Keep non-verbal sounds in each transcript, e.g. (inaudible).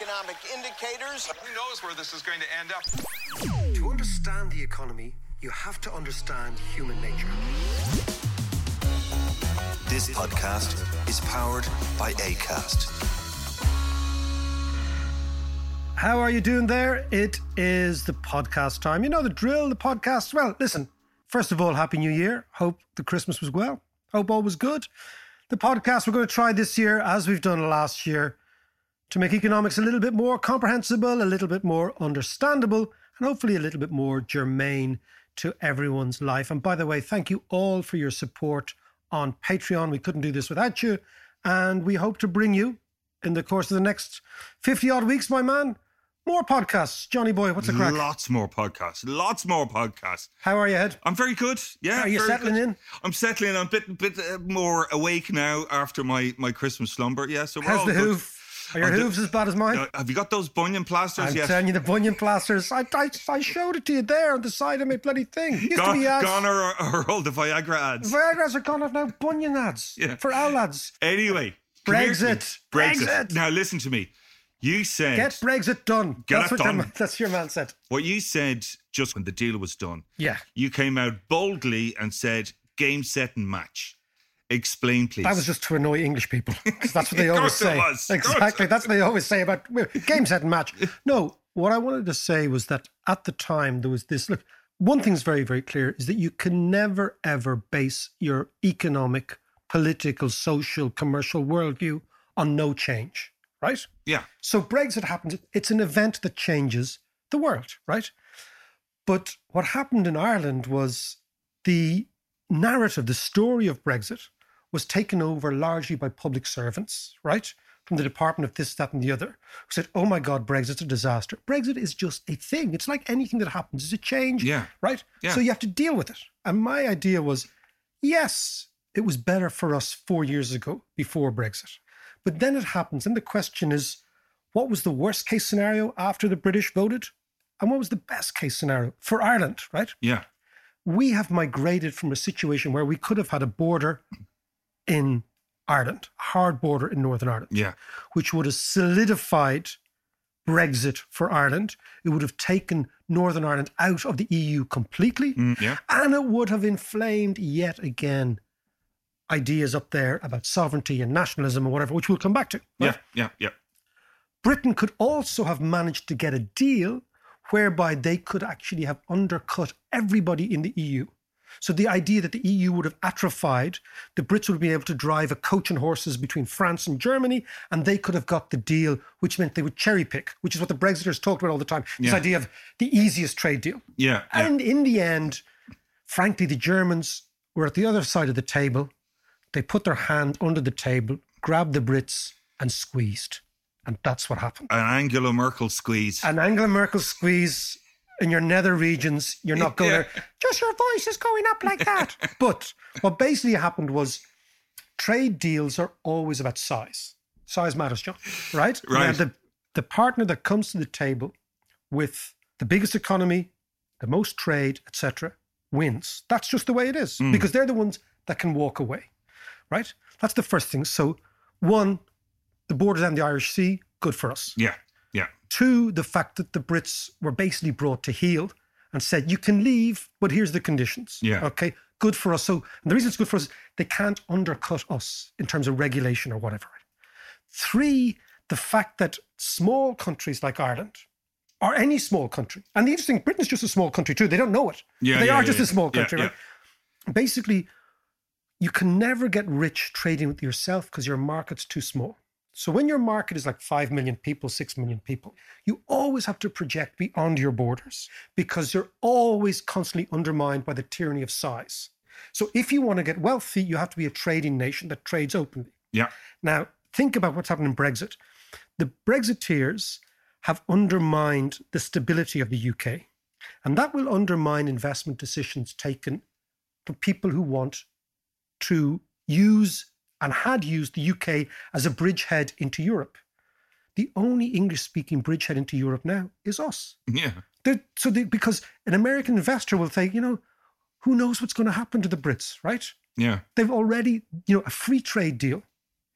Economic indicators. Who knows where this is going to end up? To understand the economy, you have to understand human nature. This podcast is powered by ACAST. How are you doing there? It is the podcast time. You know the drill, the podcast. Well, listen, first of all, Happy New Year. Hope the Christmas was well. Hope all was good. The podcast we're going to try this year, as we've done last year, to make economics a little bit more comprehensible, a little bit more understandable, and hopefully a little bit more germane to everyone's life. And by the way, thank you all for your support on Patreon. We couldn't do this without you. And we hope to bring you, in the course of the next 50 odd weeks, my man, more podcasts. Johnny Boy, what's the crack? Lots more podcasts. Lots more podcasts. How are you, Ed? I'm very good. Yeah. Are you settling good. in? I'm settling. I'm a bit, bit uh, more awake now after my, my Christmas slumber. Yeah. So we're How's all the good. hoof? Are your hooves as bad as mine? Uh, have you got those bunion plasters I'm yet? telling you, the bunion plasters. I, I, I showed it to you there on the side of my bloody thing. (laughs) Used to Gone, be ads. gone are, are all the Viagra ads. Viagra's are gone off now. Bunion ads Yeah. for our lads. Anyway, come here to me. Brexit. Brexit. Brexit. Now listen to me. You said Get Brexit done. Get that's what your done. man- (laughs) that's your man said. what you said just when the deal was done. Yeah. You came out boldly and said game, set, and match. Explain, please. That was just to annoy English people. that's what they (laughs) always say. Exactly. That's what they always say about game, set, and match. No, what I wanted to say was that at the time there was this look, one thing's very, very clear is that you can never, ever base your economic, political, social, commercial worldview on no change, right? yeah. So Brexit happens. It's an event that changes the world, right? But what happened in Ireland was the narrative, the story of Brexit was taken over largely by public servants, right? From the department of this, that, and the other, who said, oh my God, Brexit's a disaster. Brexit is just a thing. It's like anything that happens, it's a change, Yeah. right? Yeah. So you have to deal with it. And my idea was, yes, it was better for us four years ago before Brexit. But then it happens. And the question is, what was the worst case scenario after the British voted? And what was the best case scenario for Ireland, right? Yeah. We have migrated from a situation where we could have had a border in Ireland, hard border in Northern Ireland, Yeah. which would have solidified Brexit for Ireland. It would have taken Northern Ireland out of the EU completely. Mm, yeah. And it would have inflamed yet again ideas up there about sovereignty and nationalism and whatever, which we'll come back to. right? Yeah. Yeah. Yeah. Britain could also have managed to get a deal whereby they could actually have undercut everybody in the EU. So the idea that the EU would have atrophied, the Brits would have been able to drive a coach and horses between France and Germany, and they could have got the deal, which meant they would cherry pick, which is what the Brexiters talked about all the time. This Yeah. idea of the easiest trade deal. Yeah. yeah. And in the end, frankly, the Germans were at the other side of the table. They put their hand under the table, grabbed the Brits, and squeezed. And that's what happened. An Angela Merkel squeeze. An Angela Merkel squeeze in your nether regions, you're not going Yeah. there, (laughs) just your voice is going up like that. (laughs) but what basically happened was trade deals are always about size. Size matters, John, right? Right. The, the partner that comes to the table with the biggest economy, the most trade, etc., wins. That's just the way it is mm. because they're the ones that can walk away, right? That's the first thing. So, one, the borders and the Irish Sea, good for us. yeah. Yeah. Two, the fact that the Brits were basically brought to heel and said, you can leave, but here's the conditions. Yeah. Okay. good for us. So and the reason it's good for us, they can't undercut us in terms of regulation or whatever. Three, the fact that small countries like Ireland, or any small country, and the interesting, Britain's just a small country too. They don't know it. Yeah, they yeah, are yeah, just a small country, right? Basically, you can never get rich trading with yourself because your market's too small. So when your market is like 5 million people, 6 million people, you always have to project beyond your borders because you're always constantly undermined by the tyranny of size. So if you want to get wealthy, you have to be a trading nation that trades openly. Yeah. Now, think about what's happened in Brexit. The Brexiteers have undermined the stability of the UK, and that will undermine investment decisions taken for people who want to use and had used the UK as a bridgehead into Europe. The only English speaking bridgehead into Europe now is us. Yeah. They're, so they, because an American investor will say, you know, who knows what's going to happen to the Brits, right? Yeah. They've already, you know, a free trade deal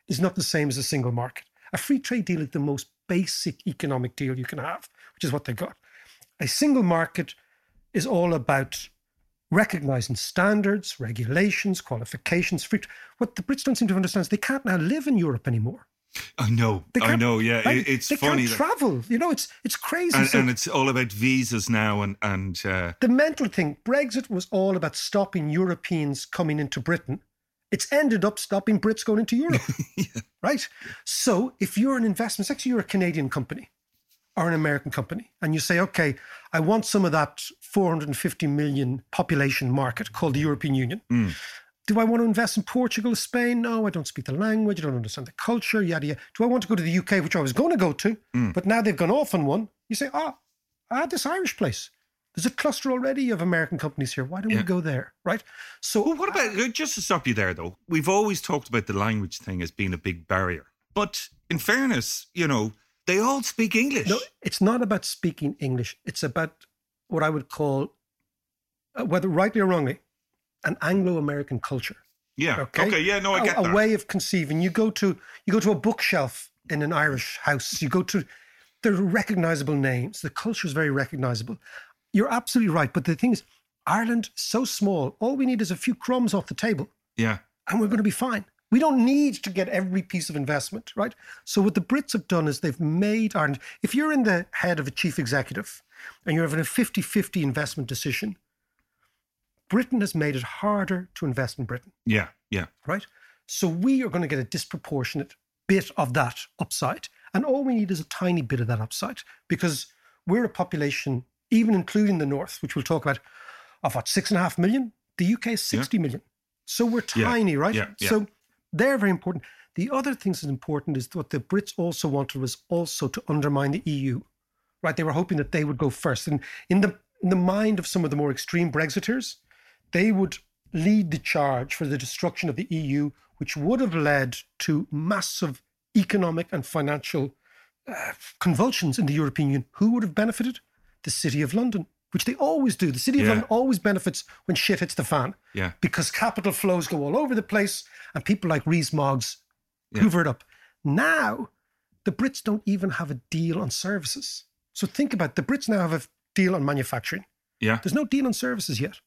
is not the same as a single market. A free trade deal is the most basic economic deal you can have, which is what they got. A single market is all about recognizing standards, regulations, qualifications. Free. What the Brits don't seem to understand is they can't now live in Europe anymore. I know. I know. Yeah. right? It, it's they funny. can't that- travel. You know, it's it's crazy. and, So- and it's all about visas now and and uh, the mental thing, Brexit was all about stopping Europeans coming into Britain. It's ended up stopping Brits going into Europe. (laughs) Right? So if you're an investment, say you're a Canadian company or an American company, and you say, okay, I want some of that 450 million population market called the European Union. Mm. Do I want to invest in Portugal, Spain? No, I don't speak the language. I don't understand the culture, yada, yada. Do I want to go to the UK, which I was going to go to, mm. but now they've gone off on one? You say, oh, I had this Irish place. There's a cluster already of American companies here. Why don't Yeah. we go there? Right? So, Well, what about uh, just to stop you there though? We've always talked about the language thing as being a big barrier, but in fairness, you know, they all speak English. No, it's not about speaking English. It's about what I would call, uh, whether rightly or wrongly, an Anglo-American culture. yeah. Okay. Okay. Yeah. No, I a, get a that. way of conceiving. You go to you go to a bookshelf in an Irish house. You go to they're recognizable names. The culture is very recognizable. You're absolutely right. But the thing is, Ireland so small. All we need is a few crumbs off the table yeah. and we're going to be fine. We don't need to get every piece of investment, right? So what the Brits have done is they've made Ireland, if you're in the head of a chief executive and you're having a 50-50 investment decision, Britain has made it harder to invest in Britain, Yeah. Yeah. right? So we are going to get a disproportionate bit of that upside. And all we need is a tiny bit of that upside because we're a population, even including the North, which we'll talk about, of what, six and a half million? The UK is sixty million, So we're Yeah, tiny, right? yeah, yeah. So they're very important. The other things that's important is what the Brits also wanted was also to undermine the EU, right? They were hoping that they would go first. And in the in the mind of some of the more extreme Brexiteers, they would lead the charge for the destruction of the EU, which would have led to massive economic and financial uh, convulsions in the European Union. Who would have benefited? The City of London, which they always do. The City of Yeah. London always benefits when shit hits the fan Yeah. because capital flows go all over the place and people like Rees Moggs Yeah. hoover it up. Now, the Brits don't even have a deal on services. So think about it. the Brits now have a deal on manufacturing. Yeah. There's no deal on services yet.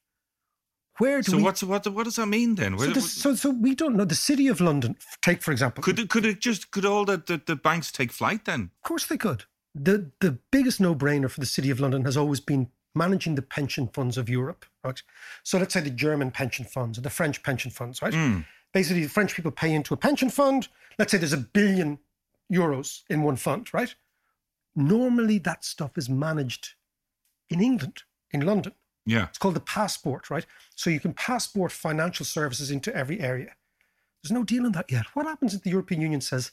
Where do So we? what's what what does that mean then? so, this, so, so we don't know. The City of London, take for example. could it, could it just could all the, the, the banks take flight then? Of course they could. The the biggest no-brainer for the City of London has always been managing the pension funds of Europe, right? So let's say the German pension funds or the French pension funds, right? Mm. Basically, the French people pay into a pension fund. Let's say there's a billion euros in one fund, right? Normally, that stuff is managed in England, in London. Yeah. It's called the passport, right? So you can passport financial services into every area. There's no deal on that yet. What happens if the European Union says,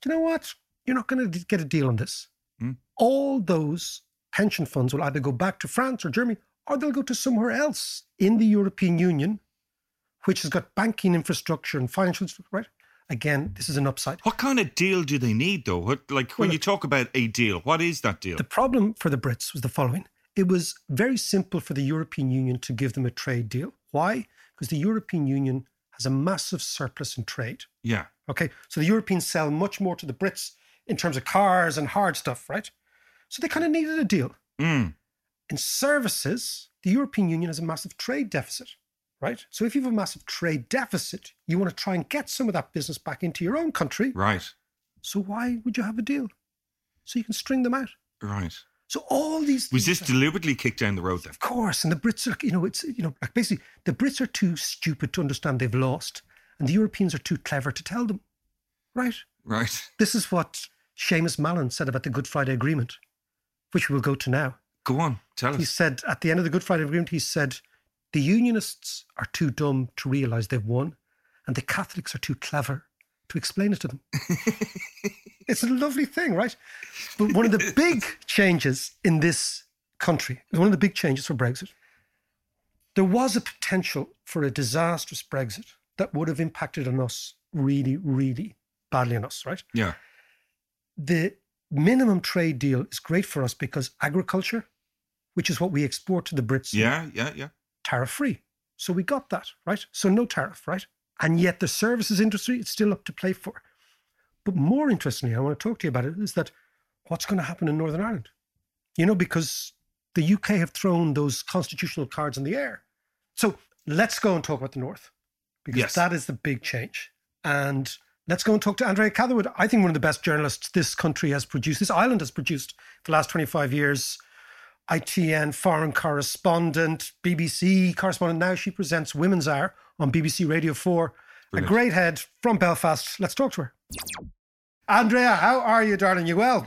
do you know what? You're not going to get a deal on this. Hmm. All those pension funds will either go back to France or Germany, or they'll go to somewhere else in the European Union, which has got banking infrastructure and financial, right? Again, this is an upside. What kind of deal do they need though? What like when Well, you talk about a deal, what is that deal? The problem for the Brits was the following it was very simple for the European Union to give them a trade deal. Why? Because the European Union has a massive surplus in trade. yeah. Okay. So the Europeans sell much more to the Brits in terms of cars and hard stuff, right? So they kind of needed a deal. Mm. In services, the European Union has a massive trade deficit. right? So if you have a massive trade deficit, you want to try and get some of that business back into your own country. Right. So why would you have a deal? So you can string them out. Right. So all these Was this are- deliberately kicked down the road then? Of course, and the Brits are, you know, it's you know, like basically the Brits are too stupid to understand they've lost, and the Europeans are too clever to tell them. Right? Right. This is what Seamus Mallon said about the Good Friday Agreement, which we'll go to now. Go on. Tell He us. He said at the end of the Good Friday Agreement, he said, the Unionists are too dumb to realise they've won, and the Catholics are too clever to explain it to them. (laughs) it's a lovely thing, right? But one of the big changes in this country, one of the big changes for Brexit, there was a potential for a disastrous Brexit that would have impacted on us really, really badly on us, right? Yeah. the minimum trade deal is great for us because agriculture, which is what we export to the Brits, Yeah. Yeah. Yeah. tariff free. So we got that, right? So no tariff, right? And yet the services industry, it's still up to play for. But more interestingly, I want to talk to you about it is that what's going to happen in Northern Ireland? You know, because the UK have thrown those constitutional cards in the air. So let's go and talk about the North because Yes. that is the big change. And let's go and talk to Andrea Catherwood. I think one of the best journalists this country has produced, this island has produced for the last 25 years. ITN foreign correspondent, BBC correspondent. Now she presents Women's Hour on BBC Radio 4. Brilliant. A great head from Belfast. Let's talk to her. Andrea, how are you, darling? You well?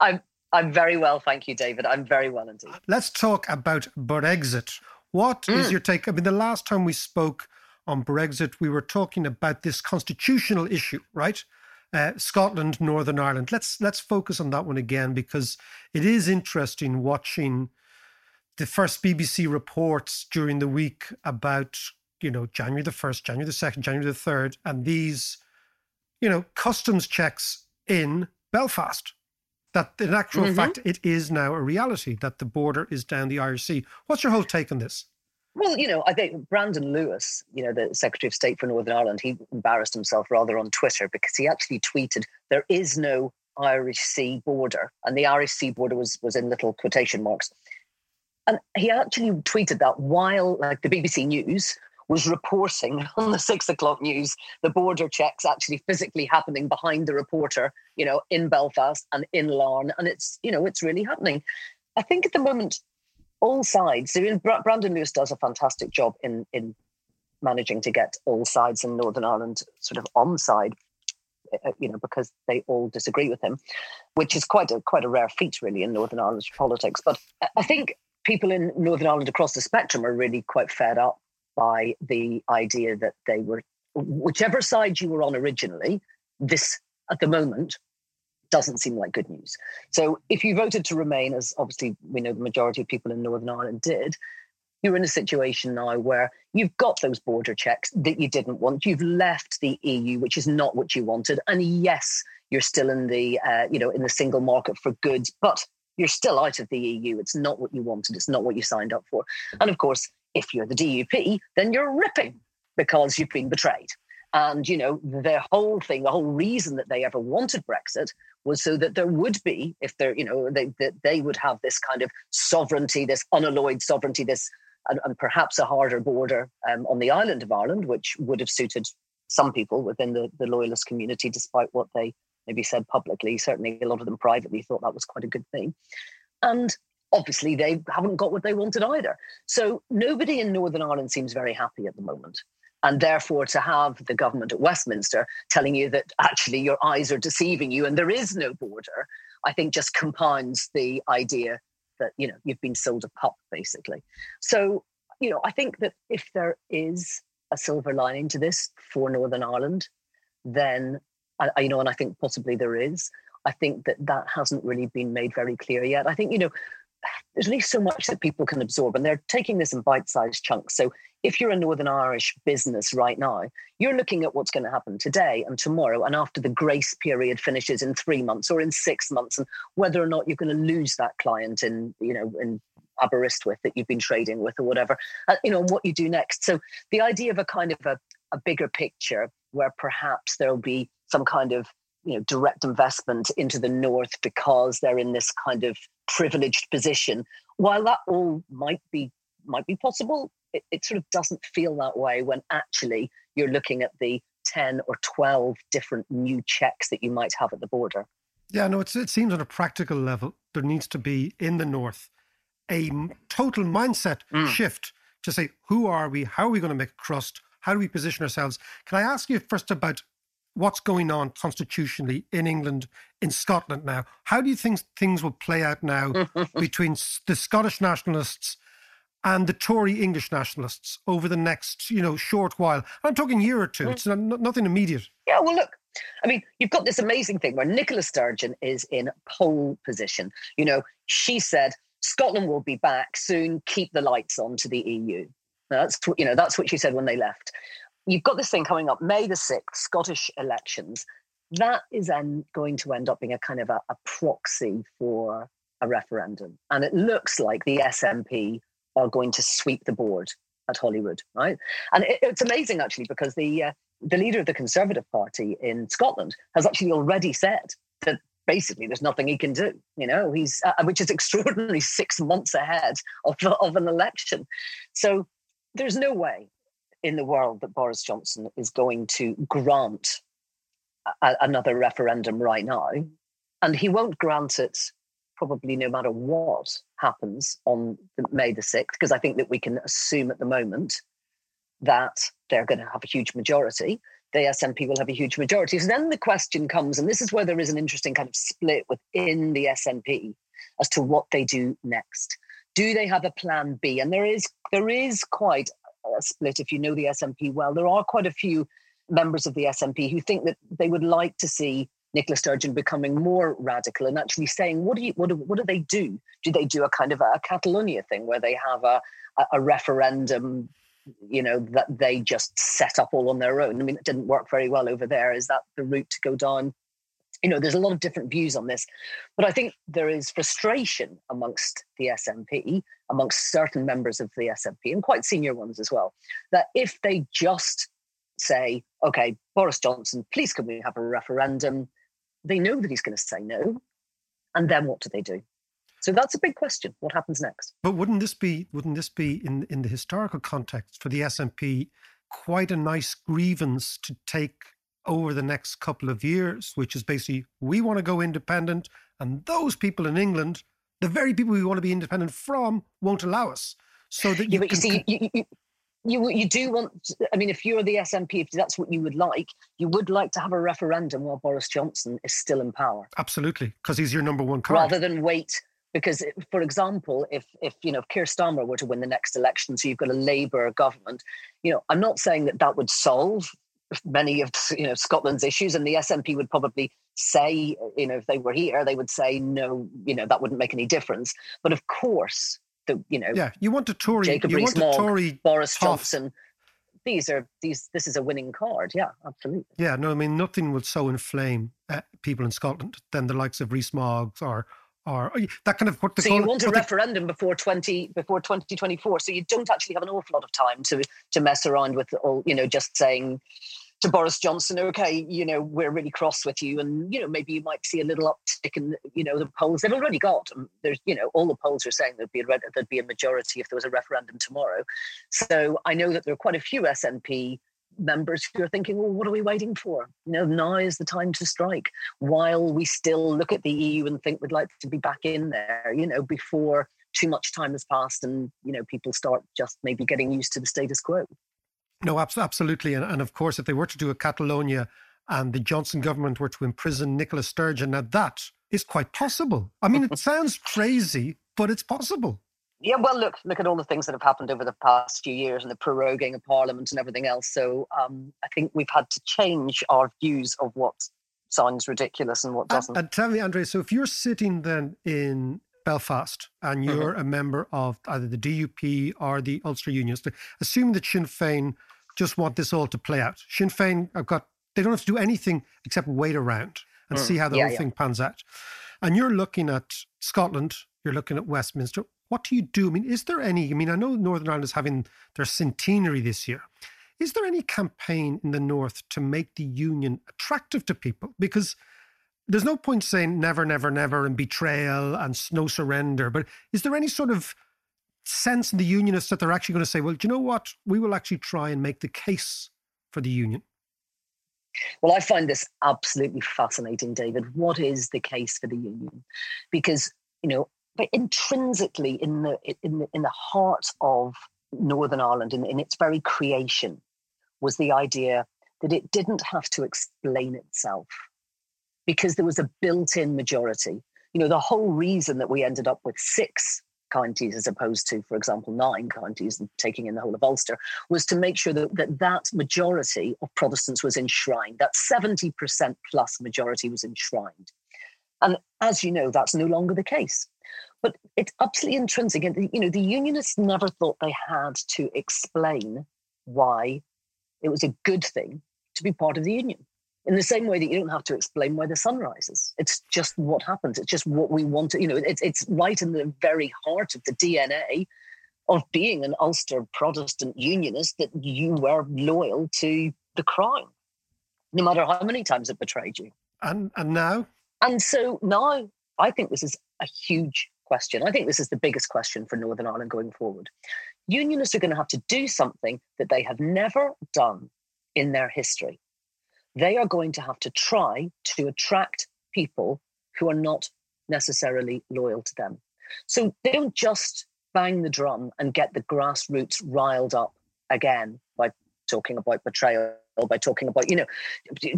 I'm I'm very well, thank you, David. I'm very well indeed. Let's talk about Brexit. What is mm. your take? I mean, the last time we spoke on Brexit, we were talking about this constitutional issue, right? Uh, Scotland, Northern Ireland. Let's let's focus on that one again because it is interesting watching the first BBC reports during the week about you know January the first, January the second, January the third, and these you know customs checks in Belfast. That in actual fact, it is now a reality that the border is down the Irish Sea. What's your whole take on this? Well, you know, I think Brandon Lewis, you know, the Secretary of State for Northern Ireland, he embarrassed himself rather on Twitter because he actually tweeted, "There is no Irish Sea border," and the Irish Sea border was was in little quotation marks. And he actually tweeted that while, like, the BBC News was reporting (laughs) on the six o'clock news the border checks actually physically happening behind the reporter, you know, in Belfast and in Larne, and it's you know it's really happening. I think at the moment all sides. I mean, Brandon Lewis does a fantastic job in in managing to get all sides in Northern Ireland sort of on side, uh, you know, because they all disagree with him, which is quite a quite a rare feat, really, in Northern Irish politics. But I think people in Northern Ireland across the spectrum are really quite fed up by the idea that they were, whichever side you were on originally, this at the moment doesn't seem like good news. So if you voted to remain, as obviously we know the majority of people in Northern Ireland did, you're in a situation now where you've got those border checks that you didn't want. You've left the EU, which is not what you wanted. And yes, you're still in the uh, you know in the single market for goods, but you're still out of the EU. It's not what you wanted. It's not what you signed up for. And of course, if you're the DUP, then you're ripping because you've been betrayed. And you know their whole thing, the whole reason that they ever wanted Brexit was so that there would be, if there, you know, they that they would have this kind of sovereignty, this unalloyed sovereignty, this and, and perhaps a harder border um, on the island of Ireland, which would have suited some people within the, the loyalist community, despite what they maybe said publicly. Certainly, a lot of them privately thought that was quite a good thing. And obviously, they haven't got what they wanted either. So nobody in Northern Ireland seems very happy at the moment. And therefore, to have the government at Westminster telling you that actually your eyes are deceiving you and there is no border, I think just compounds the idea that you know you've been sold a pup, basically. So you know, I think that if there is a silver lining to this for Northern Ireland, then you know, and I think possibly there is. I think that that hasn't really been made very clear yet. I think you know, there's only so much that people can absorb, and they're taking this in bite-sized chunks. So if you're a Northern Irish business right now, you're looking at what's going to happen today and tomorrow, and after the grace period finishes in three months or in six months, and whether or not you're going to lose that client in, you know, in Aberystwyth that you've been trading with or whatever, uh, you know, what you do next. So the idea of a kind of a, a bigger picture where perhaps there'll be some kind of you know direct investment into the north because they're in this kind of privileged position while that all might be might be possible it, it sort of doesn't feel that way when actually you're looking at the 10 or 12 different new checks that you might have at the border. Yeah, no, it seems on a practical level, there needs to be in the North a total mindset mm. shift to say, who are we? How are we going to make a crust? How do we position ourselves? Can I ask you first about what's going on constitutionally in England, in Scotland now? How do you think things will play out now (laughs) between the Scottish nationalists and the Tory English nationalists over the next, you know, short while? I'm talking year or two. Mm. It's not, nothing immediate. Yeah, well, look, I mean, you've got this amazing thing where Nicola Sturgeon is in pole position. You know, she said Scotland will be back soon. Keep the lights on to the EU. That's you know that's what she said when they left. You've got this thing coming up, May the sixth, Scottish elections. That is going to end up being a kind of a, a proxy for a referendum, and it looks like the SNP are going to sweep the board at Holyrood, right? And it, it's amazing actually because the uh, the leader of the Conservative Party in Scotland has actually already said that basically there's nothing he can do. You know, he's uh, which is (laughs) extraordinary six months ahead of of an election. So there's no way in the world that Boris Johnson is going to grant a, another referendum right now, and he won't grant it probably no matter what happens on May the 6th, because I think that we can assume at the moment that they're going to have a huge majority. The SNP will have a huge majority. So then the question comes, and this is where there is an interesting kind of split within the SNP as to what they do next. Do they have a plan B? And there is there is quite split if you know the SNP well. There are quite a few members of the SNP who think that they would like to see Nicola Sturgeon becoming more radical and actually saying, what do you, what do, what do they do? Do they do a kind of a, a Catalonia thing where they have a, a, a referendum, you know, that they just set up all on their own? I mean, it didn't work very well over there. Is that the route to go down? You know, there's a lot of different views on this, but I think there is frustration amongst the SNP, amongst certain members of the SNP, and quite senior ones as well, that if they just say, okay, Boris Johnson, please can we have a referendum? They know that he's going to say no. And then what do they do? So that's a big question. What happens next? But wouldn't this be wouldn't this be in in the historical context for the SNP quite a nice grievance to take over the next couple of years, which is basically we want to go independent, and those people in England, the very people we want to be independent from, won't allow us. So that you, yeah, but you see, you, you, you you do want i mean if you're the snp if that's what you would like you would like to have a referendum while boris johnson is still in power absolutely because he's your number one card. rather than wait because for example if if you know if Keir Starmer were to win the next election so you've got a labor government you know i'm not saying that that would solve many of you know scotland's issues and the snp would probably say you know if they were here they would say no you know that wouldn't make any difference but of course the you know yeah you want a Tory Jacob you Rees-Mogg, Tory Boris tough. Johnson. These are these. This is a winning card. Yeah, absolutely. Yeah, no, I mean nothing would so inflame uh, people in Scotland than the likes of Rees-Mogg or or oh, that kind of what they so you want a referendum they, before 20 before 2024 so you don't actually have an awful lot of time to to mess around with all you know just saying to Boris Johnson, okay, you know, we're really cross with you, and you know, maybe you might see a little uptick in, you know, the polls. They've already got. Um, there's, you know, all the polls are saying there'd be a there'd be a majority if there was a referendum tomorrow. So I know that there are quite a few SNP members who are thinking, well, what are we waiting for? You know, now is the time to strike. While we still look at the EU and think we'd like to be back in there, you know, before too much time has passed and you know people start just maybe getting used to the status quo. No, absolutely. And, and of course, if they were to do a Catalonia and the Johnson government were to imprison Nicola Sturgeon, now that is quite possible. I mean, it (laughs) sounds crazy, but it's possible. Yeah, well, look, look at all the things that have happened over the past few years and the proroguing of Parliament and everything else. So um, I think we've had to change our views of what sounds ridiculous and what doesn't. And, and tell me, Andrea, so if you're sitting then in Belfast and mm-hmm. you're mm-hmm. a member of either the DUP or the Ulster Unions, assume that Sinn Féin just want this all to play out. Sinn Féin I've got, they don't have to do anything except wait around and mm. see how the yeah, whole yeah. thing pans out. And you're looking at Scotland, you're looking at Westminster. What do you do? I mean, is there any? I mean, I know Northern Ireland is having their centenary this year. Is there any campaign in the North to make the Union attractive to people? Because there's no point saying never, never, never and betrayal and no surrender. But is there any sort of sense in the unionists that they're actually going to say, well, do you know what? We will actually try and make the case for the union. Well, I find this absolutely fascinating, David. What is the case for the union? Because, you know, but intrinsically in the in the in the heart of Northern Ireland, in, in its very creation, was the idea that it didn't have to explain itself because there was a built-in majority. You know, the whole reason that we ended up with six counties as opposed to, for example, nine counties and taking in the whole of Ulster, was to make sure that that, that majority of Protestants was enshrined. That 70% plus majority was enshrined. And as you know, that's no longer the case. But it's absolutely intrinsic. And, you know, the unionists never thought they had to explain why it was a good thing to be part of the union in the same way that you don't have to explain why the sun rises. It's just what happens. It's just what we want to, you know, it's, it's right in the very heart of the DNA of being an Ulster Protestant unionist that you were loyal to the crown, no matter how many times it betrayed you. And, and now? And so now I think this is a huge question. I think this is the biggest question for Northern Ireland going forward. Unionists are going to have to do something that they have never done in their history they are going to have to try to attract people who are not necessarily loyal to them. So they don't just bang the drum and get the grassroots riled up again by talking about betrayal, by talking about, you know,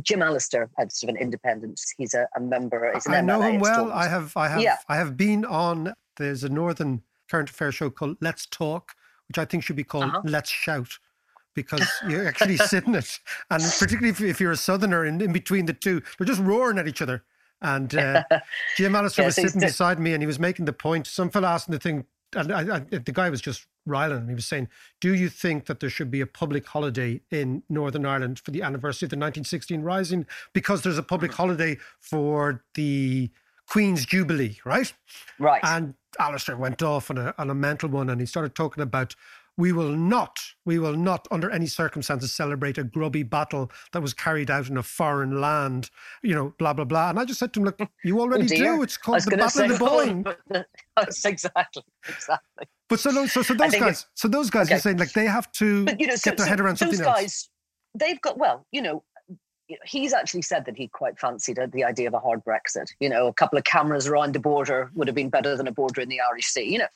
Jim Allister sort of an independent. He's a, a member. He's an I know MLA, him well. I have, I have, Yeah. I have been on. There's a Northern current affairs show called Let's Talk, which I think should be called Uh-huh. Let's Shout. Because (laughs) you're actually sitting it, and particularly if, if you're a southerner in, in between the two, they're just roaring at each other. And uh, (laughs) Jim Allister was Yes, he's sitting beside me, and he was making the point. Some fella asked him the thing, and I, I, the guy was just riling him. He was saying, "Do you think that there should be a public holiday in Northern Ireland for the anniversary of the 1916 Rising? Because there's a public mm-hmm. holiday for the Queen's Jubilee, right?" Right. And Allister went off on a on a mental one, and he started talking about we will not, we will not, under any circumstances, celebrate a grubby battle that was carried out in a foreign land. You know, blah blah blah. And I just said to him, "Look, (laughs) you already Oh, do. It's called the Battle of the say, (laughs) oh, Boyne." That's oh, (laughs) exactly, exactly. But so, those- so, so those guys, so those guys, okay. you're saying like they have to But you know, so, get their so head around those guys, else. they've got well, you know, he's actually said that he quite fancied the idea of a hard Brexit. You know, a couple of cameras around the border would have been better than a border in the Irish Sea. You know,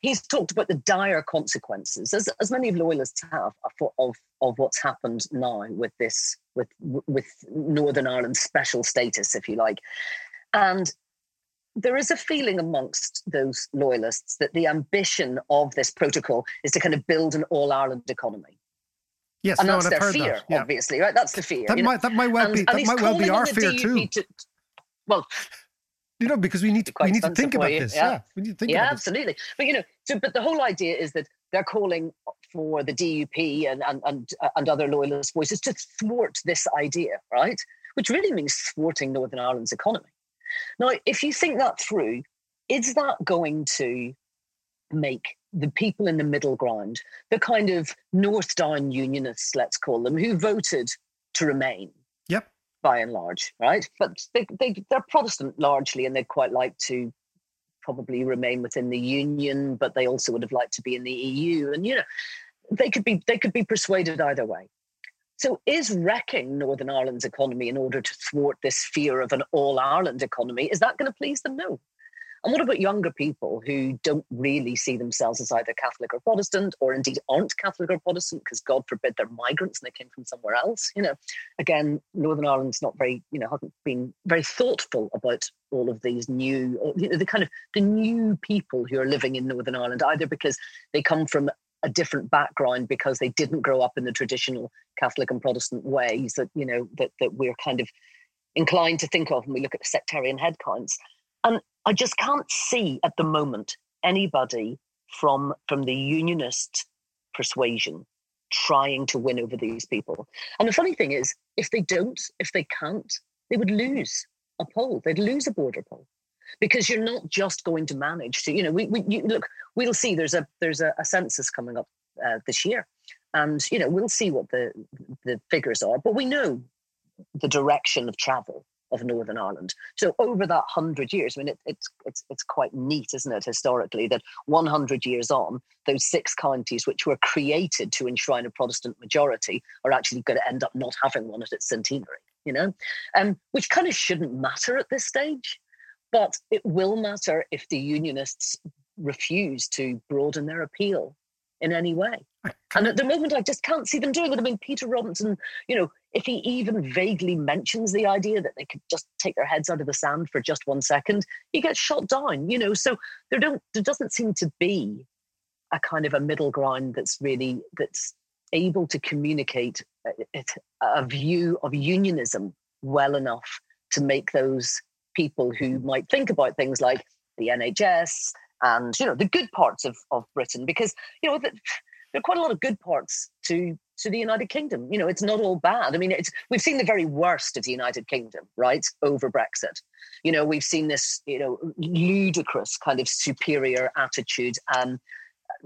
he's talked about the dire consequences, as, as many loyalists have, of, of of what's happened now with this with with Northern Ireland's special status, if you like, and there is a feeling amongst those loyalists that the ambition of this protocol is to kind of build an all Ireland economy. Yes, And no, that's and I've their heard fear, that. Yeah. obviously, right? That's the fear. That know? might that might well And- be that might well be our fear too. to- well, You know, because we need to we need to think about you, this. yeah. Yeah, we need to think yeah, about this. absolutely. But you know, so but the whole idea is that they're calling for the DUP and and and, uh, and other loyalist voices to thwart this idea, right? Which really means thwarting Northern Ireland's economy. Now, if you think that through, is that going to make the people in the middle ground, the kind of North Down unionists, let's call them, who voted to remain, Yep. by and large, right? But they, they they're Protestant largely, and they'd quite like to probably remain within the union, but they also would have liked to be in the EU. And you know, they could be they could be persuaded either way. So is wrecking Northern Ireland's economy in order to thwart this fear of an all Ireland economy, is that going to please them? No. And what about younger people who don't really see themselves as either Catholic or Protestant, or indeed aren't Catholic or Protestant because God forbid they're migrants and they came from somewhere else? You know, again, Northern Ireland's not very, you know, hasn't been very thoughtful about all of these new, or, you know, the kind of the new people who are living in Northern Ireland, either because they come from a different background because they didn't grow up in the traditional Catholic and Protestant ways that you know that that we're kind of inclined to think of when we look at sectarian head counts. And I just can't see at the moment anybody from from the unionist persuasion trying to win over these people. And the funny thing is, if they don't, if they can't, they would lose a poll. They'd lose a border poll because you're not just going to manage to, you know, we, we you, look, we'll see. There's a there's a, a census coming up uh, this year, and you know we'll see what the the figures are. But we know the direction of travel of Northern Ireland. So over that hundred years, I mean, it, it's it's it's quite neat, isn't it, historically, that 100 years on, those six counties which were created to enshrine a Protestant majority are actually going to end up not having one at its centenary. You know, um, which kind of shouldn't matter at this stage, but it will matter if the Unionists refuse to broaden their appeal in any way. And at the moment, I just can't see them doing it. I mean, Peter Robinson, you know, if he even vaguely mentions the idea that they could just take their heads out of the sand for just one second, he gets shot down, you know. So there don't there doesn't seem to be a kind of a middle ground that's really that's able to communicate uh, a, a view of unionism well enough to make those people who might think about things like the NHS and you know the good parts of, of Britain because you know the, there are quite a lot of good parts to to the United Kingdom. You know, it's not all bad. I mean, it's we've seen the very worst of the United Kingdom, right, over Brexit. You know, we've seen this, you know, ludicrous kind of superior attitude and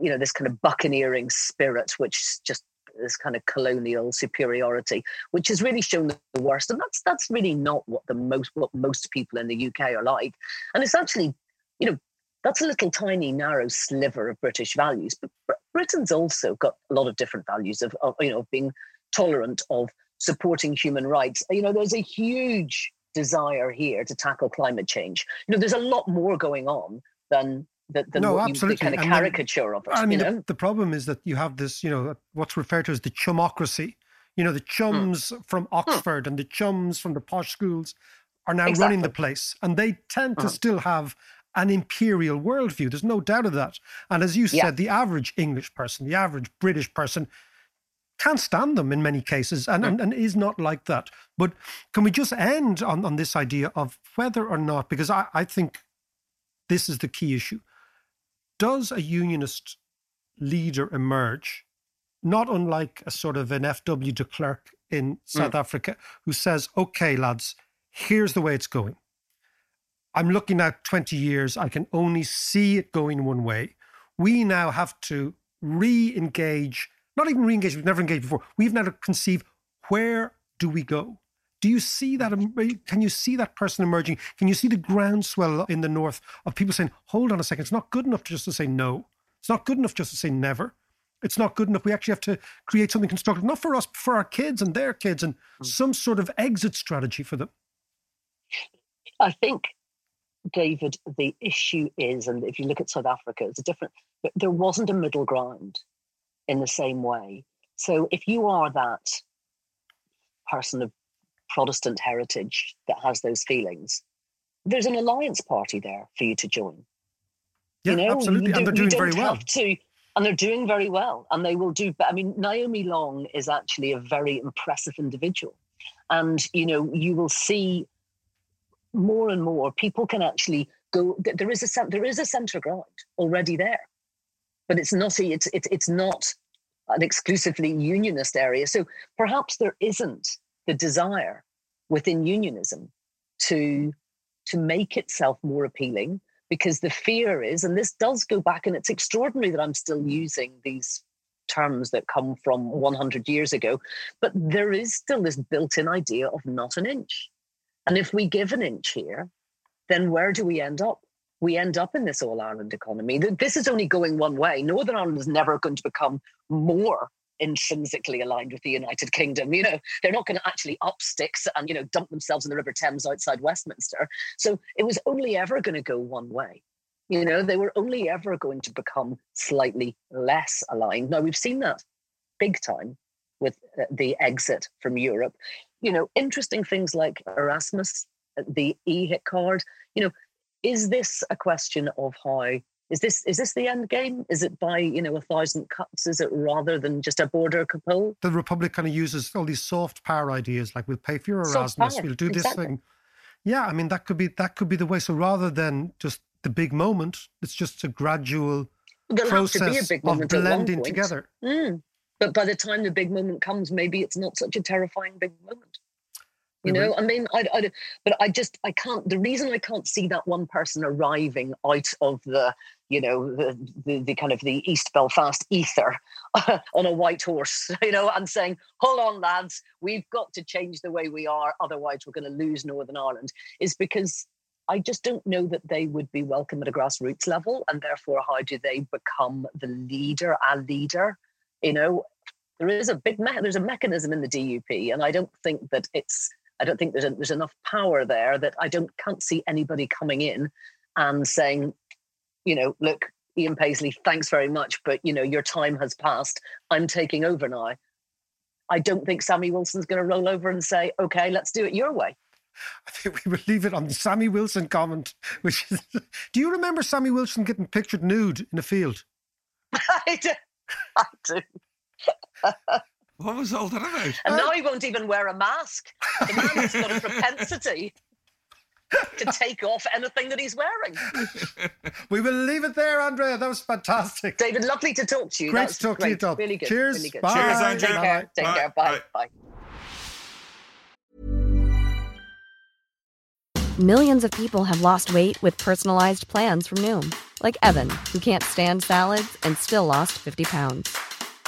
you know this kind of buccaneering spirit, which just this kind of colonial superiority, which has really shown the worst. And that's that's really not what the most what most people in the UK are like. And it's actually, you know, that's a little tiny narrow sliver of British values. But Britain's also got a lot of different values of, of you know, being tolerant, of supporting human rights. You know, there's a huge desire here to tackle climate change. You know, there's a lot more going on than than, than no, what absolutely. You, the kind of caricature of it. I mean, you know? the, the, problem is that you have this, you know, what's referred to as the chumocracy. You know, the chums mm. from Oxford mm. and the chums from the posh schools are now exactly. running the place, and they tend to mm. still have an imperial worldview. There's no doubt of that. And as you yeah. said, the average English person, the average British person, can't stand them in many cases and, and, and is not like that. But can we just end on, on this idea of whether or not, because I, I think this is the key issue. Does a unionist leader emerge, not unlike a sort of an FW de Klerk in South mm. Africa, who says, okay, lads, here's the way it's going. I'm looking at 20 years, I can only see it going one way. We now have to re engage, not even re engage, we've never engaged before. We've now to conceive where do we go? Do you see that? Can you see that person emerging? Can you see the groundswell in the north of people saying, hold on a second, it's not good enough just to say no. It's not good enough just to say never. It's not good enough. We actually have to create something constructive, not for us, but for our kids and their kids, and mm. some sort of exit strategy for them. I think David, the issue is, and if you look at South Africa, it's a different, but there wasn't a middle ground in the same way. So if you are that person of Protestant heritage that has those feelings, there's an alliance party there for you to join. Yeah, you know, absolutely. And they're doing very well. To, and they're doing very well. And they will do, I mean, Naomi Long is actually a very impressive individual. And, you know, you will see more and more people can actually go there is a there is a center ground already there. But it's not a, it's it's it's not an exclusively unionist area. So perhaps there isn't the desire within unionism to to make itself more appealing because the fear is and this does go back and it's extraordinary that i'm still using these terms that come from 100 years ago but there is still this built-in idea of not an inch and if we give an inch here, then where do we end up? We end up in this all Ireland economy. This is only going one way. Northern Ireland is never going to become more intrinsically aligned with the United Kingdom. You know, they're not going to actually up sticks and, you know, dump themselves in the River Thames outside Westminster. So it was only ever going to go one way. You know, they were only ever going to become slightly less aligned. Now, we've seen that big time with uh, the exit from Europe you know, interesting things like Erasmus, the EHIC card. You know, is this a question of how is this is this the end game? Is it by you know a thousand cuts? Is it rather than just a border couple? The Republic kind of uses all these soft power ideas, like we'll pay for your Erasmus, we'll do this exactly. thing. Yeah, I mean that could be that could be the way. So rather than just the big moment, it's just a gradual There'll process of blending together. Mm. But by the time the big moment comes, maybe it's not such a terrifying big moment. You We know, will. I mean, I, I, but I just, I can't. The reason I can't see that one person arriving out of the, you know, the the, the kind of the East Belfast ether (laughs) on a white horse, (laughs) you know, and saying, "Hold on, lads, we've got to change the way we are, otherwise we're going to lose Northern Ireland," is because I just don't know that they would be welcome at a grassroots level, and therefore, how do they become the leader, a leader? You know, there is a big me- there's a mechanism in the DUP, and I don't think that it's I don't think there's a, there's enough power there that I don't can't see anybody coming in and saying, you know, look, Ian Paisley, thanks very much, but you know, your time has passed. I'm taking over now. I don't think Sammy Wilson's going to roll over and say, okay, let's do it your way. I think we will leave it on the Sammy Wilson comment, which is Do you remember Sammy Wilson getting pictured nude in a field? (laughs) I do. I do. (laughs) What was all that about? And now he won't even wear a mask. The man has got a propensity to take off anything that he's wearing. (laughs) We will leave it there, Andrea. That was fantastic. David, lovely to talk to you. Great to talk to you. Tom. Really good. Cheers. Really good. Bye. Cheers, Take Andrea. care. Take Bye. care. Bye. Bye. Bye. Millions of people have lost weight with personalized plans from Noom, like Evan, who can't stand salads and still lost 50 pounds.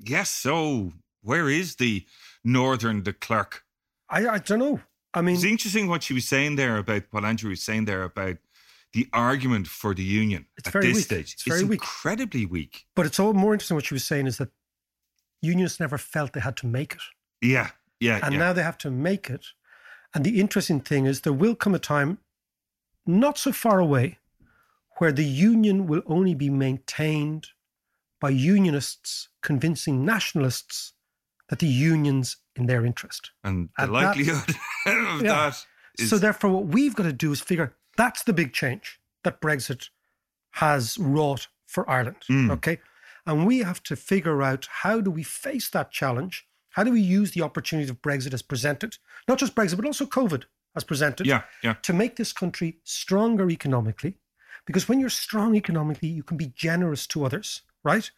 Yes, so where is the Northern de Klerk? I, I don't know. I mean, It's interesting what she was saying there about what Andrew was saying there about the argument for the union It's at very this weak. stage. It's very weak. incredibly weak. but it's all more interesting what she was saying is that unionists never felt they had to make it. Yeah, yeah, and yeah. now they have to make it. And the interesting thing is, there will come a time, not so far away, where the union will only be maintained by unionists convincing nationalists that the union's in their interest. and the and likelihood (laughs) of Yeah. that is So, therefore, what we've got to do is figure that's the big change that Brexit has wrought for Ireland. Mm. Okay. And we have to figure out how do we face that challenge? How do we use the opportunity of Brexit as presented, not just Brexit, but also COVID as presented, Yeah, yeah. to make this country stronger economically? Because when you're strong economically, you can be generous to others, right?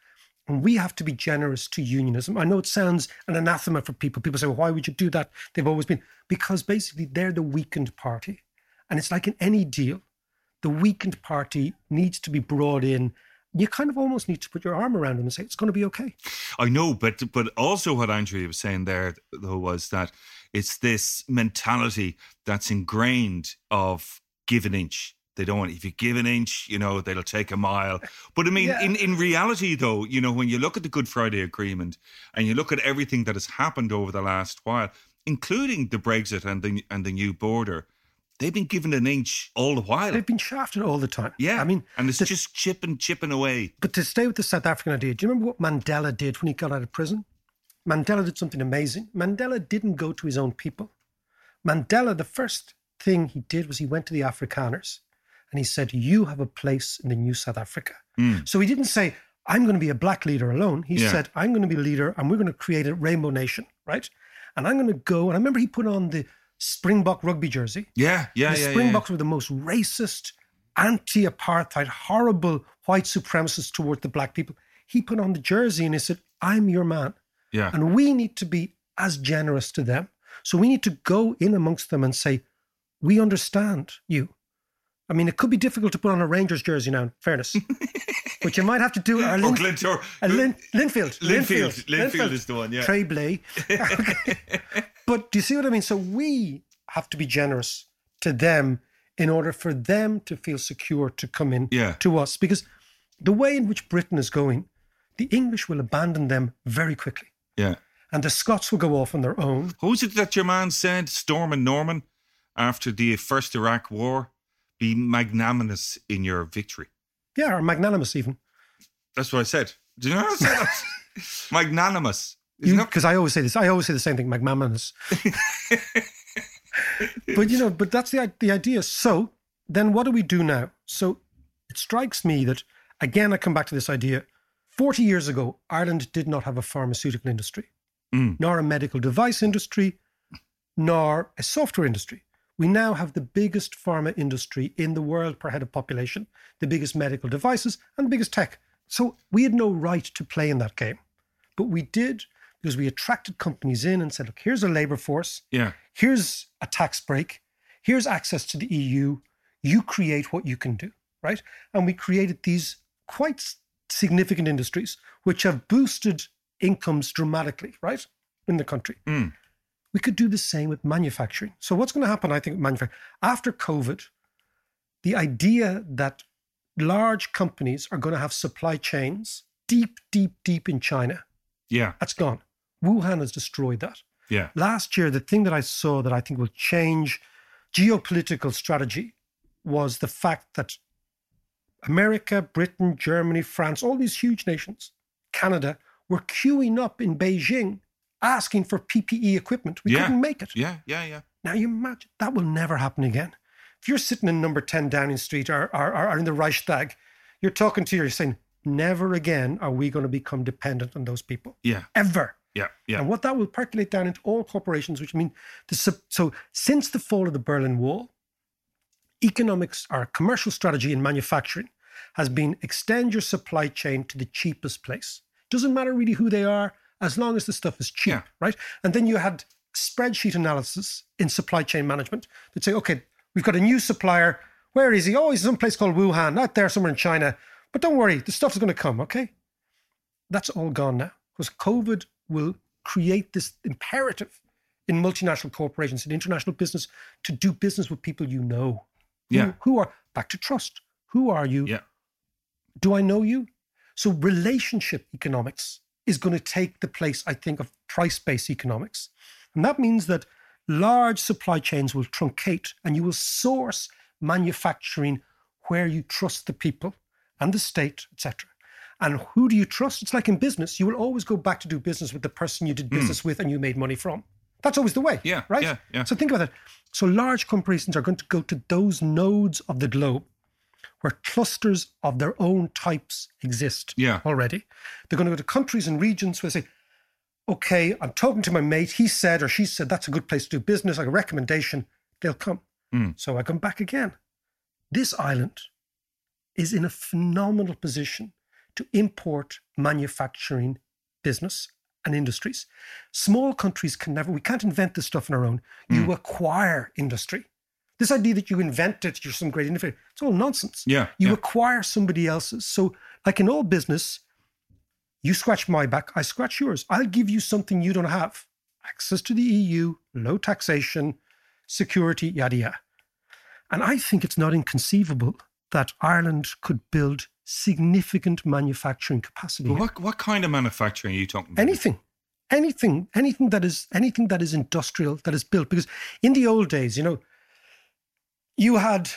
And we have to be generous to unionism. I know it sounds an anathema for people. People say, well, why would you do that? They've always been. Because basically they're the weakened party. And it's like in any deal, the weakened party needs to be brought in. You kind of almost need to put your arm around them and say, it's going to be okay. I know, but but also what Andrea was saying there though was that it's this mentality that's ingrained of give an inch. They don't want if you give an inch, you know, they'll take a mile. But I mean, Yeah. in, in reality though, you know, when you look at the Good Friday Agreement and you look at everything that has happened over the last while, including the Brexit and the and the new border, they've been given an inch all the while. They've been shafted all the time. yeah. I mean, and it's the- just chipping, chipping away. But to stay with the South African idea, do you remember what Mandela did when he got out of prison? Mandela did something amazing. Mandela didn't go to his own people. Mandela, the first thing he did was he went to the Afrikaners and he said, You have a place in the new South Africa. Mm. So he didn't say, I'm going to be a black leader alone. He Yeah. said, I'm going to be a leader and we're going to create a rainbow nation, right? And I'm going to go. And I remember he put on the Springbok rugby jersey. Yeah, yeah, the yeah, yeah. Springboks were the most racist, anti apartheid, horrible white supremacists towards the black people. he put on the jersey and he said, I'm your man. Yeah. And we need to be as generous to them. So we need to go in amongst them and say, we understand you. I mean, it could be difficult to put on a Rangers jersey now, in fairness. (laughs) but you might have to do it. Or oh, Lin- Glentor- a Lin- Linfield. Linfield. Linfield is the one, yeah. Treblay. (laughs) Okay. But do you see what I mean? So we have to be generous to them in order for them to feel secure to come in Yeah. to us. Because the way in which Britain is going, the English will abandon them very quickly. Yeah. And the Scots will go off on their own. Who's it that your man said, Stormin' Norman, after the first Iraq war, be magnanimous in your victory? Yeah, or magnanimous even. That's what I said. Do you know what I said? (laughs) magnanimous. Because I always say this. I always say the same thing, magnanimous. (laughs) but you know, but that's the the idea. So then, what do we do now? So it strikes me that again, I come back to this idea. Forty years ago, Ireland did not have a pharmaceutical industry, Mm. nor a medical device industry, nor a software industry. We now have the biggest pharma industry in the world per head of population, the biggest medical devices, and the biggest tech. So we had no right to play in that game. But we did because we attracted companies in and said, look, here's a labor force, Yeah. here's a tax break, here's access to the EU. You create what you can do, right? And we created these quite significant industries which have boosted incomes dramatically, right, in the country. Mm. We could do the same with manufacturing. So, what's going to happen, I think, with manufacturing? After COVID, the idea that large companies are going to have supply chains deep, deep, deep in China, Yeah. that's gone. Wuhan has destroyed that. Yeah. Last year, the thing that I saw that I think will change geopolitical strategy was the fact that America, Britain, Germany, France, all these huge nations, Canada, were queuing up in Beijing asking for PPE equipment. We Yeah. couldn't make it. Yeah. Yeah. Yeah. Now you imagine that will never happen again. If you're sitting in number 10 Downing Street or, or, or in the Reichstag, you're talking to you're saying, never again are we going to become dependent on those people. Yeah. Ever. Yeah. Yeah. And what that will percolate down into all corporations, which I mean the so since the fall of the Berlin Wall, economics or commercial strategy in manufacturing has been extend your supply chain to the cheapest place. Doesn't matter really who they are, as long as the stuff is cheap, Yeah. right? And then you had spreadsheet analysis in supply chain management that say, okay, we've got a new supplier. Where is he? Oh, he's someplace called Wuhan, out there, somewhere in China. But don't worry, the stuff's going to come, okay? That's all gone now because COVID will create this imperative in multinational corporations, in international business, to do business with people you know. Who- Yeah. Who, are back to trust? Who are you? Yeah. Do I know you? So relationship economics is going to take the place, I think, of price-based economics. And that means that large supply chains will truncate and you will source manufacturing where you trust the people and the state, etc. And who do you trust? It's like in business, you will always go back to do business with the person you did business with and you made money from. That's always the way. Hmm. Yeah, Right? yeah, yeah. So think about that. So large corporations are going to go to those nodes of the globe where clusters of their own types exist Yeah. already. They're going to go to countries and regions where they say, okay, I'm talking to my mate. He said or she said that's a good place to do business, like a recommendation. They'll come. Mm. So I come back again. This island is in a phenomenal position to import manufacturing business and industries. Small countries can never, we can't invent this stuff on our own. You Mm. acquire industry. This idea that you invent it, you're some great innovator, it's all nonsense. Yeah, You yeah. acquire somebody else's. So, like in all business, you scratch my back, I scratch yours. I'll give you something you don't have access to the EU, low taxation, security, yada, yada. And I think it's not inconceivable that Ireland could build significant manufacturing capacity. But what what kind of manufacturing are you talking about? Anything. Anything, anything that is anything that is industrial, that is built. Because in the old days, you know, you had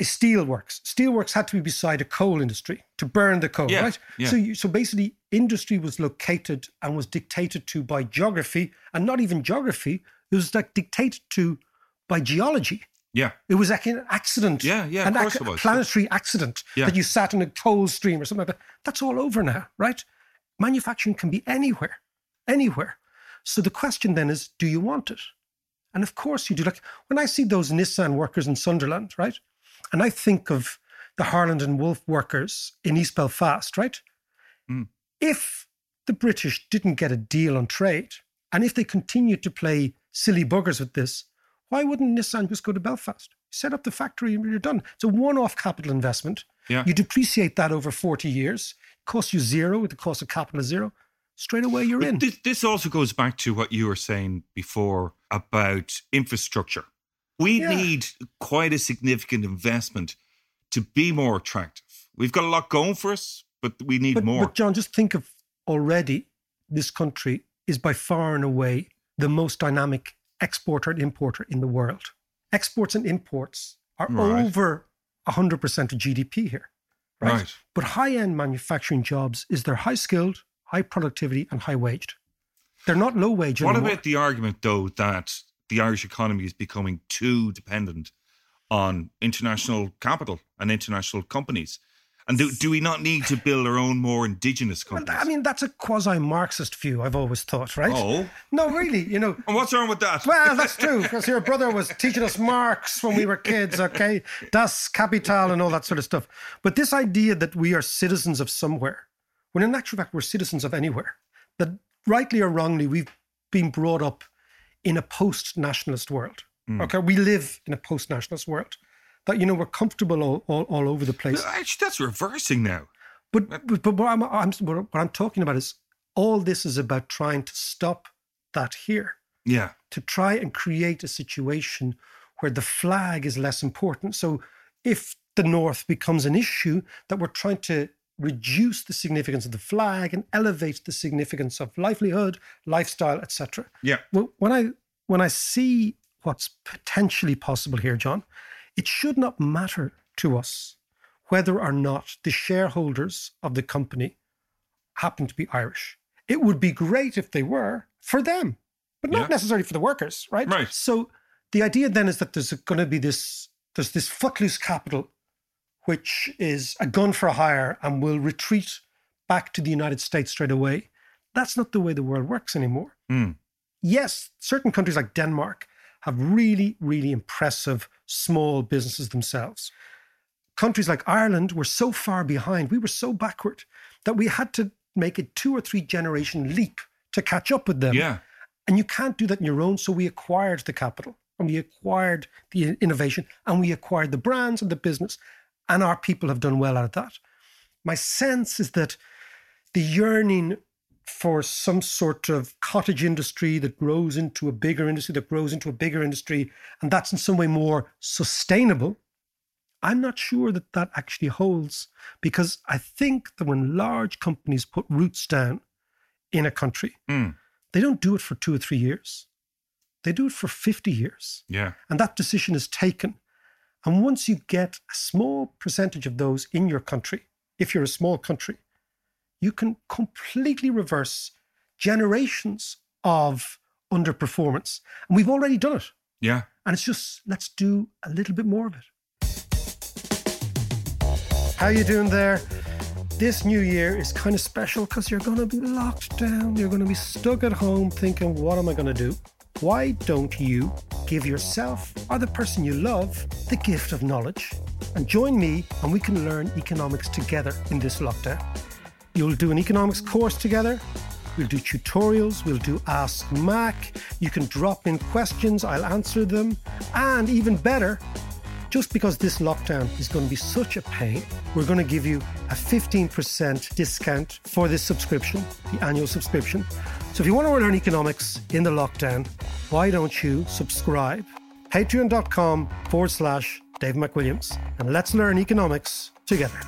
a steelworks. Steelworks had to be beside a coal industry to burn the coal, Yeah, right? yeah. So, you, so basically, industry was located and was dictated to by geography, and not even geography. It was like dictated to by geology. Yeah. It was like an accident. Yeah, yeah, of an course ac- it was. planetary accident Yeah. that you sat in a coal stream or something like that. That's all over now, right? Manufacturing can be anywhere, anywhere. So the question then is, do you want it? And of course you do. Like when I see those Nissan workers in Sunderland, right? And I think of the Harland and Wolff workers in East Belfast, right? Mm. If the British didn't get a deal on trade, and if they continued to play silly buggers with this, why wouldn't Nissan just go to Belfast? Set up the factory and you're done. It's a one off capital investment. Yeah. You depreciate that over 40 years, costs you zero with the cost of capital zero. Straight away, you're But in. This, this also goes back to what you were saying before about infrastructure. We Yeah. need quite a significant investment to be more attractive. We've got a lot going for us, but we need but, more. But John, just think of already this country is by far and away the most dynamic exporter and importer in the world. Exports and imports are Right. over 100% of GDP here. Right. Right. But high end manufacturing jobs is they're high skilled, high productivity, and high waged. They're not low wage What anymore. about the argument, though, that the Irish economy is becoming too dependent on international capital and international companies? And do, do we not need to build our own more indigenous Well. I mean, that's a quasi Marxist view, I've always thought, right? Oh. No, really, you know. And what's wrong with that? Well, that's (laughs) true, because your brother was teaching us Marx when we were kids, okay? Das Kapital and all that sort of stuff. But this idea that we are citizens of somewhere, when in actual fact we're citizens of anywhere, that rightly or wrongly, we've been brought up in a post nationalist world. Mm. Okay, we live in a post nationalist world. That, you know, we're comfortable all, all, all over the place. Actually, that's reversing now. But but, but what, I'm, I'm, what I'm talking about is all this is about trying to stop that here, Yeah. to try and create a situation where the flag is less important. So if the North becomes an issue, that we're trying to reduce the significance of the flag and elevate the significance of livelihood, lifestyle, etc. Yeah. Well, when I when I see what's potentially possible here, John, it should not matter to us whether or not the shareholders of the company happen to be Irish. It would be great if they were for them, but not Yeah. necessarily for the workers, right? Right. So the idea then is that there's going to be this there's this footloose capital, which is a gun for hire and will retreat back to the United States straight away. That's not the way the world works anymore Mm. yes, certain countries like Denmark have really, really impressive small businesses themselves. Countries like Ireland were so far behind, we were so backward that we had to make a two or three generation leap to catch up with them. Yeah. And you can't do that on your own. So we acquired the capital and we acquired the innovation and we acquired the brands and the business. And our people have done well out of that. My sense is that the yearning for some sort of cottage industry that grows into a bigger industry, that grows into a bigger industry, and that's in some way more sustainable. I'm not sure that that actually holds because I think that when large companies put roots down in a country, Mm. they don't do it for two or three years. They do it for 50 years. Yeah. And that decision is taken. And once you get a small percentage of those in your country, if you're a small country, you can completely reverse generations of underperformance. And we've already done it. Yeah. And it's just let's do a little bit more of it. How you doing there? This new year is kind of special because you're going to be locked down. You're going to be stuck at home thinking, what am I going to do? Why don't you give yourself or the person you love the gift of knowledge and join me and we can learn economics together in this lockdown? You'll do an economics course together. We'll do tutorials. We'll do Ask Mac. You can drop in questions. I'll answer them. And even better, just because this lockdown is going to be such a pain, we're going to give you a 15% discount for this subscription, the annual subscription. So if you want to learn economics in the lockdown, why don't you subscribe? Patreon.com forward slash Dave McWilliams. And let's learn economics together.